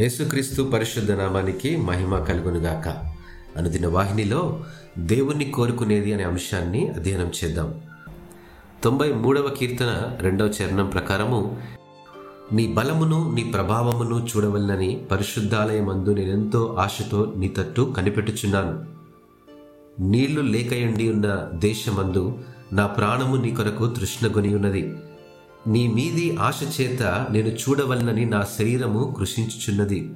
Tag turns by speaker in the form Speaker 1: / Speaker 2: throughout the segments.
Speaker 1: యేసుక్రీస్తు పరిశుద్ధ నామానికి మహిమ కలుగునుగాక. అనుదిన వాహినిలో దేవుణ్ణి కోరుకునేది అనే అంశాన్ని అధ్యయనం చేద్దాం. తొంభై మూడవ కీర్తన రెండవ చరణం ప్రకారము నీ బలమును నీ ప్రభావమును చూడవలనని పరిశుద్ధాలయమందు నేనెంతో ఆశతో నీ తట్టు కనిపెట్టుచున్నాను. నీళ్ళు లేకయండి ఉన్న దేశమందు నా ప్రాణము నీ కొరకు తృష్ణగొని ఉన్నది నీ మీది ఆశ చేత నేను చూడవలనని నా శరీరము కృషించుచున్నది.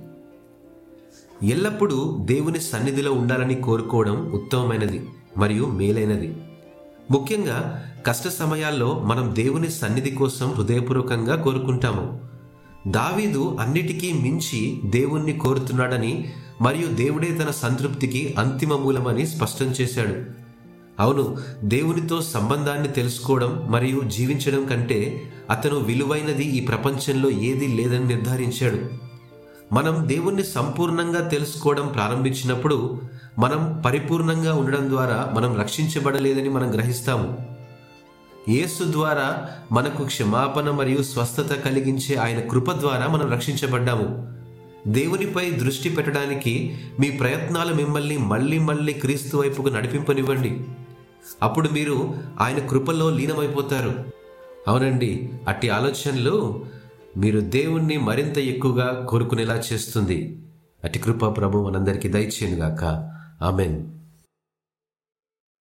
Speaker 1: ఎల్లప్పుడూ దేవుని సన్నిధిలో ఉండాలని కోరుకోవడం ఉత్తమమైనది మరియు మేలైనది. ముఖ్యంగా కష్ట సమయాల్లో మనం దేవుని సన్నిధి కోసం హృదయపూర్వకంగా కోరుకుంటాము. దావీదు అన్నిటికీ మించి దేవుణ్ణి కోరుతున్నాడని మరియు దేవుడే తన సంతృప్తికి అంతిమ మూలమని స్పష్టం చేశాడు. అవును దేవునితో సంబంధాన్ని తెలుసుకోవడం మరియు జీవించడం కంటే అతను విలువైనది ఈ ప్రపంచంలో ఏదీ లేదని నిర్ధారించాడు. మనం దేవుణ్ణి సంపూర్ణంగా తెలుసుకోవడం ప్రారంభించినప్పుడు మనం పరిపూర్ణంగా ఉండడం ద్వారా మనం రక్షించబడలేదని మనం గ్రహిస్తాము. యేసు ద్వారా మనకు క్షమాపణ మరియు స్వస్థత కలిగించే ఆయన కృప ద్వారా మనం రక్షించబడ్డాము. దేవునిపై దృష్టి పెట్టడానికి మీ ప్రయత్నాలు మిమ్మల్ని మళ్ళీ మళ్ళీ క్రీస్తు వైపుకు నడిపింపనివ్వండి. అప్పుడు మీరు ఆయన కృపలో లీనమైపోతారు. అవునండి అట్టి ఆలోచనలు మీరు దేవుణ్ణి మరింత ఎక్కువగా కోరుకునేలా చేస్తుంది. అటి కృప ప్రభు మనందరికీ దయచేయనుగాక. ఆమెన్.